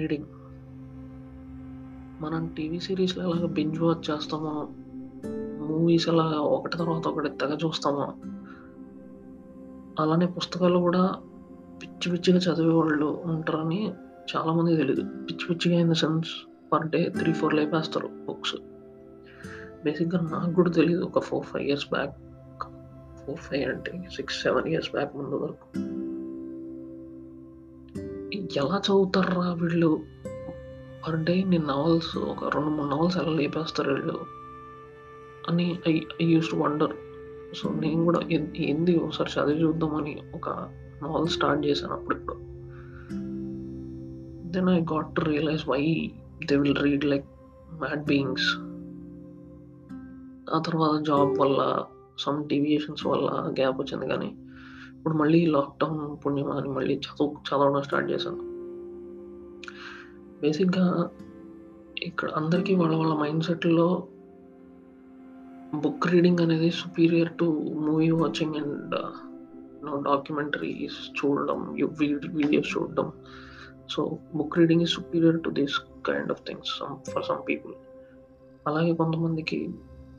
Reading మనం TV సిరీస్లో ఎలాగ బింజ్ వాచ్ చేస్తామో మూవీస్ అలాగా ఒకటి తర్వాత ఒకటి తెగ చూస్తామో అలానే పుస్తకాలు కూడా పిచ్చి పిచ్చిగా చదివే వాళ్ళు ఉంటారని చాలామంది తెలియదు పిచ్చి పిచ్చిగా in the sense per day three four లేపేస్తారు books బేసిక్గా నాకు కూడా తెలియదు ఒక four five years back four five అంటే సిక్స్ సెవెన్ ఇయర్స్ బ్యాక్ ముందు వరకు. ఎలా చదువుతారా వీళ్ళు? పర్ డే నేను నవల్స్ ఒక రెండు మూడు నవల్స్ ఎలా లేపేస్తారు వీళ్ళు? అని I I use to wonder so నేను కూడా ఏంది ఒకసారి చదివి చూద్దామని ఒక నవల్ స్టార్ట్ చేశాను అప్పుడిప్పుడు then I got to realize why they will read like mad beings ఆ తర్వాత జాబ్ వల్ల సమ్ డీవియేషన్స్ వల్ల గ్యాప్ వచ్చింది కానీ ఇప్పుడు మళ్ళీ లాక్డౌన్ పుణ్యమా అని మళ్ళీ చదువు చదవడం స్టార్ట్ చేశాను. బేసిక్గా ఇక్కడ అందరికీ వాళ్ళ వాళ్ళ మైండ్ సెట్లో బుక్ రీడింగ్ అనేది superior to movie watching and no documentaries చూడడం వీడియోస్ చూడడం. So book reading is superior to this kind of things for some people అలాగే కొంతమందికి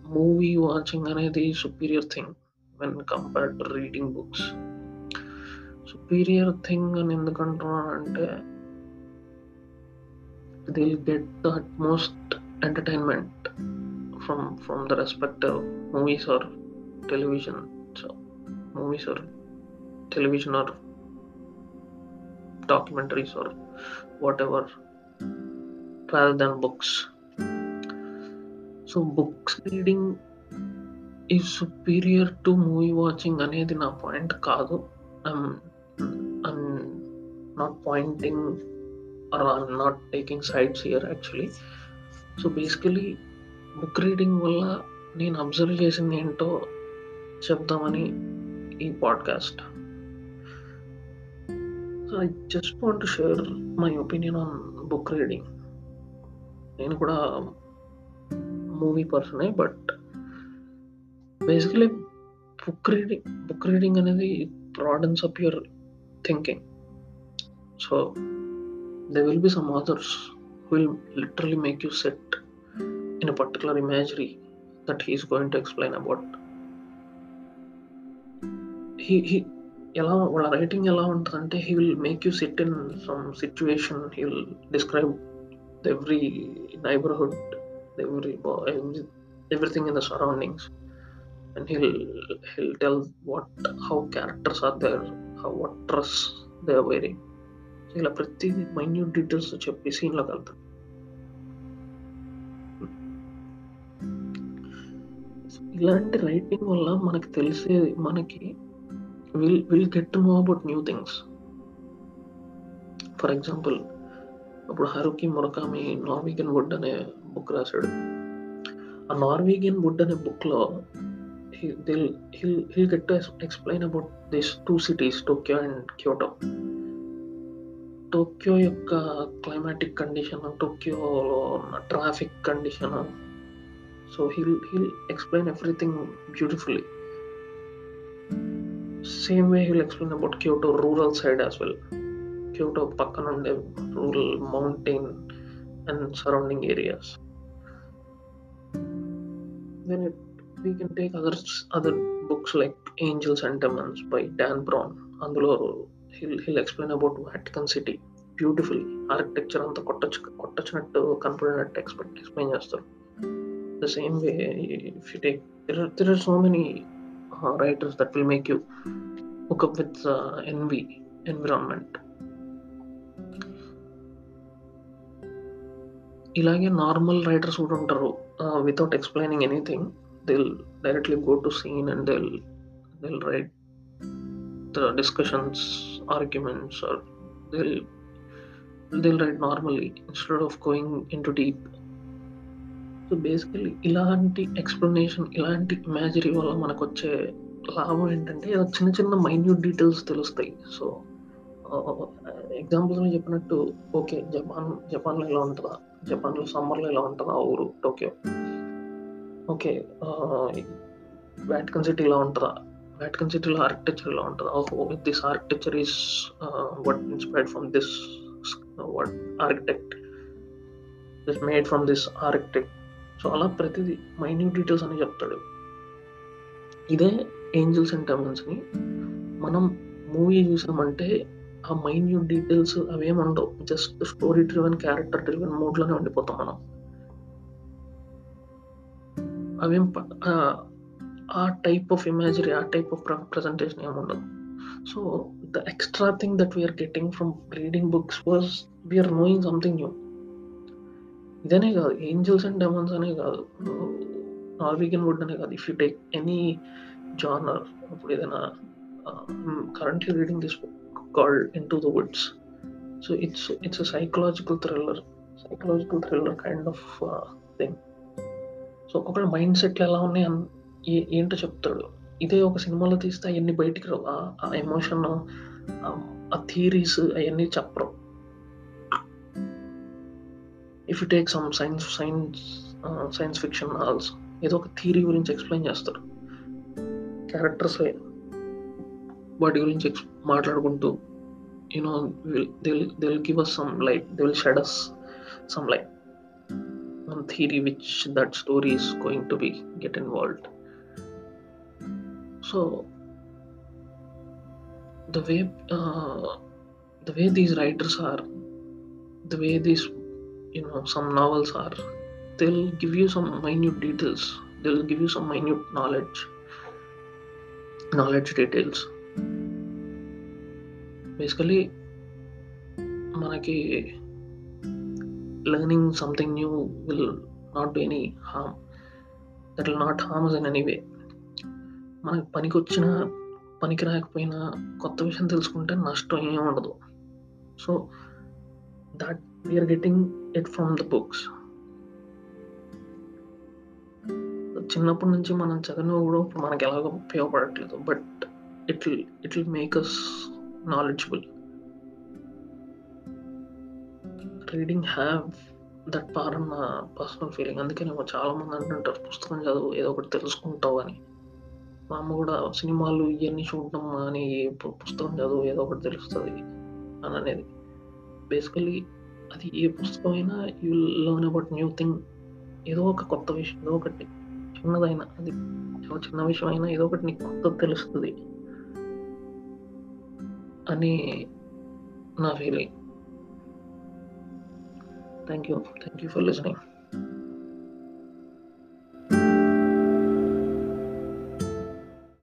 మూవీ వాచింగ్ అనేది superior thing when compared to reading books superior thing అని ఎందుకంటున్నానంటే they'll get the utmost entertainment from from the respective movies or television so movies or television or documentaries or whatever rather than books so books reading is superior to movie watching అనేది నా point కాదు I'm I'm not pointing or I'm not taking sides here actually. So basically book reading వల్ల నేను observe చేసింది ఏంటో చెప్దామని ఈ podcast so I just want share my opinion on book reading నేను కూడా movie పర్సనే but basically book reading book reading అనేది broadens up your thinking so there will be some authors who will literally make you sit in a particular imagery that he is going to explain about he he ఎలా వాళ్ళ writing ఎలా ఉంటుందంటే he will make you sit in some situation he will describe every neighbourhood every everything in the surroundings and he'll he'll tell what how characters are there how what dress they are wearing ఇలా ప్రతిదీ minute details చెప్పి సీన్లోకి వెళ్తాం. ఇలాంటి writing వల్ల మనకి తెలిసేది మనకి will will get to know about new things for example ఇప్పుడు హరుకి మురకామి నార్వీగన్ వుడ్ అనే బుక్ రాశాడు. ఆ నార్వీగియన్ వుడ్ అనే బుక్లో he'll get to explain about this two cities Tokyo and Kyoto Tokyo యొక్క క్లైమాటిక్ కండిషన్ టోక్యోలో ఉన్న traffic condition so he'll he'll explain everything beautifully same way he'll explain about Kyoto rural side as well Kyoto పక్కన ఉండే rural mountain and surrounding areas then it we can take other other books like angels and demons by Dan Brown అందులో he'll he'll explain about Vatican city beautiful architecture అంతా కొట్టచ్చు కొట్టచ్చినట్టు కనపడినట్టు expect explain చేస్తారు. The same way if you take there are so many writers that will make you hook up with N V environment ఇలాగే normal writers కూడా ఉంటారు without explaining anything they'll directly go to scene and they'll they'll write the discussions, arguments, or they'll they'll write normally instead of going into deep. So basically ఇలాంటి explanation ఇలాంటి imagery వల్ల మనకు వచ్చే లాభం ఏంటంటే చిన్న చిన్న మైన్యూట్ డీటెయిల్స్ తెలుస్తాయి. సో ఎగ్జాంపుల్స్ చెప్పినట్టు ఓకే జపాన్ జపాన్లో ఎలా ఉంటుందా? జపాన్లో సమ్మర్లో ఎలా ఉంటుందా ఊరు? టోక్యో. ఓకే వ్యాటికన్ సిటీ ఇలా ఉంటుందా? వాటికన్ సిటీలో ఆర్కిటెక్చర్ ఇలా ఉంటుంది ఓహో this architecture is what inspired from this what architect this made from this architect so అలా ప్రతిదీ మైన్యూట్ డీటెయిల్స్ అని చెప్తాడు. ఇదే ఏంజల్స్ అండ్ టెమన్స్ని మనం మూవీ చూసామంటే ఆ minute details అవేముండవు just story driven character driven మూడ్లోనే ఉండిపోతాం మనం. అవేం ప- ఆ- ఆ టైప్ ఆఫ్ ఇమేజరీ ఆ టైప్ ఆఫ్ ప్రజెంటేషన్ ఏమి ఉండదు so the extra thing that we are getting from reading books was we are knowing something new ఇదనే కాదు ఏంజల్స్ అండ్ డెమన్స్ అనే కాదు నార్వీగన్ వుడ్ అనే కాదు if you take any genre ఇప్పుడు ఏదైనా currently reading this book called into the woods so it's it's psychological thriller psychological thriller kind of thing so ఒకళ్ళ mind సెట్లు ఎలా ఉన్నాయి అన్- ఏ- ఏంటో చెప్తాడు. ఇదే ఒక సినిమాలో తీస్తే అవన్నీ బయటికి రావు. ఆ- ఎమోషన్ ఆ థీరీస్ అవన్నీ చెప్పరు. If you take some science science science fiction novels ఏదో ఒక థీరీ గురించి ఎక్స్ప్లెయిన్ చేస్తారు. క్యారెక్టర్స్ వాటి గురించి ఎక్స్ మాట్లాడుకుంటూ you know they'll will give us some light they will shed us some light on theory that that story is going to be get so the way uh, the way these writers are the way these you know some novels are they'll give you some minute details they'll give you some minute knowledge knowledge details basically మనకి learning something new will not do any harm that will not harm us in any way మనకి పనికి వచ్చిన పనికి రాకపోయినా కొత్త విషయం తెలుసుకుంటే నష్టం ఏమి ఉండదు. So that we are getting it from the books చిన్నప్పటి నుంచి మనం చదివిన కూడా ఇప్పుడు మనకి ఎలాగో ఉపయోగపడట్లేదు. But it it will make us knowledgeable reading have that పార్ అన్న పర్సనల్ ఫీలింగ్ అందుకే నేను చాలామంది అంటుంటారు పుస్తకం చదువు ఏదో ఒకటి తెలుసుకుంటావు అని. మా అమ్మ కూడా సినిమాలు ఇవన్నీ చూడటం అని పుస్తకం చదువు ఏదో ఒకటి తెలుస్తుంది అని అనేది. బేసికలీ అది ఏ పుస్తకం అయినా you learn about new thing ఏదో ఒక కొత్త విషయం ఏదో ఒకటి చిన్నదైనా అది చిన్న విషయం అయినా ఏదో ఒకటి నీకు కొత్త తెలుస్తుంది అని నా feeling thank you thank you for listening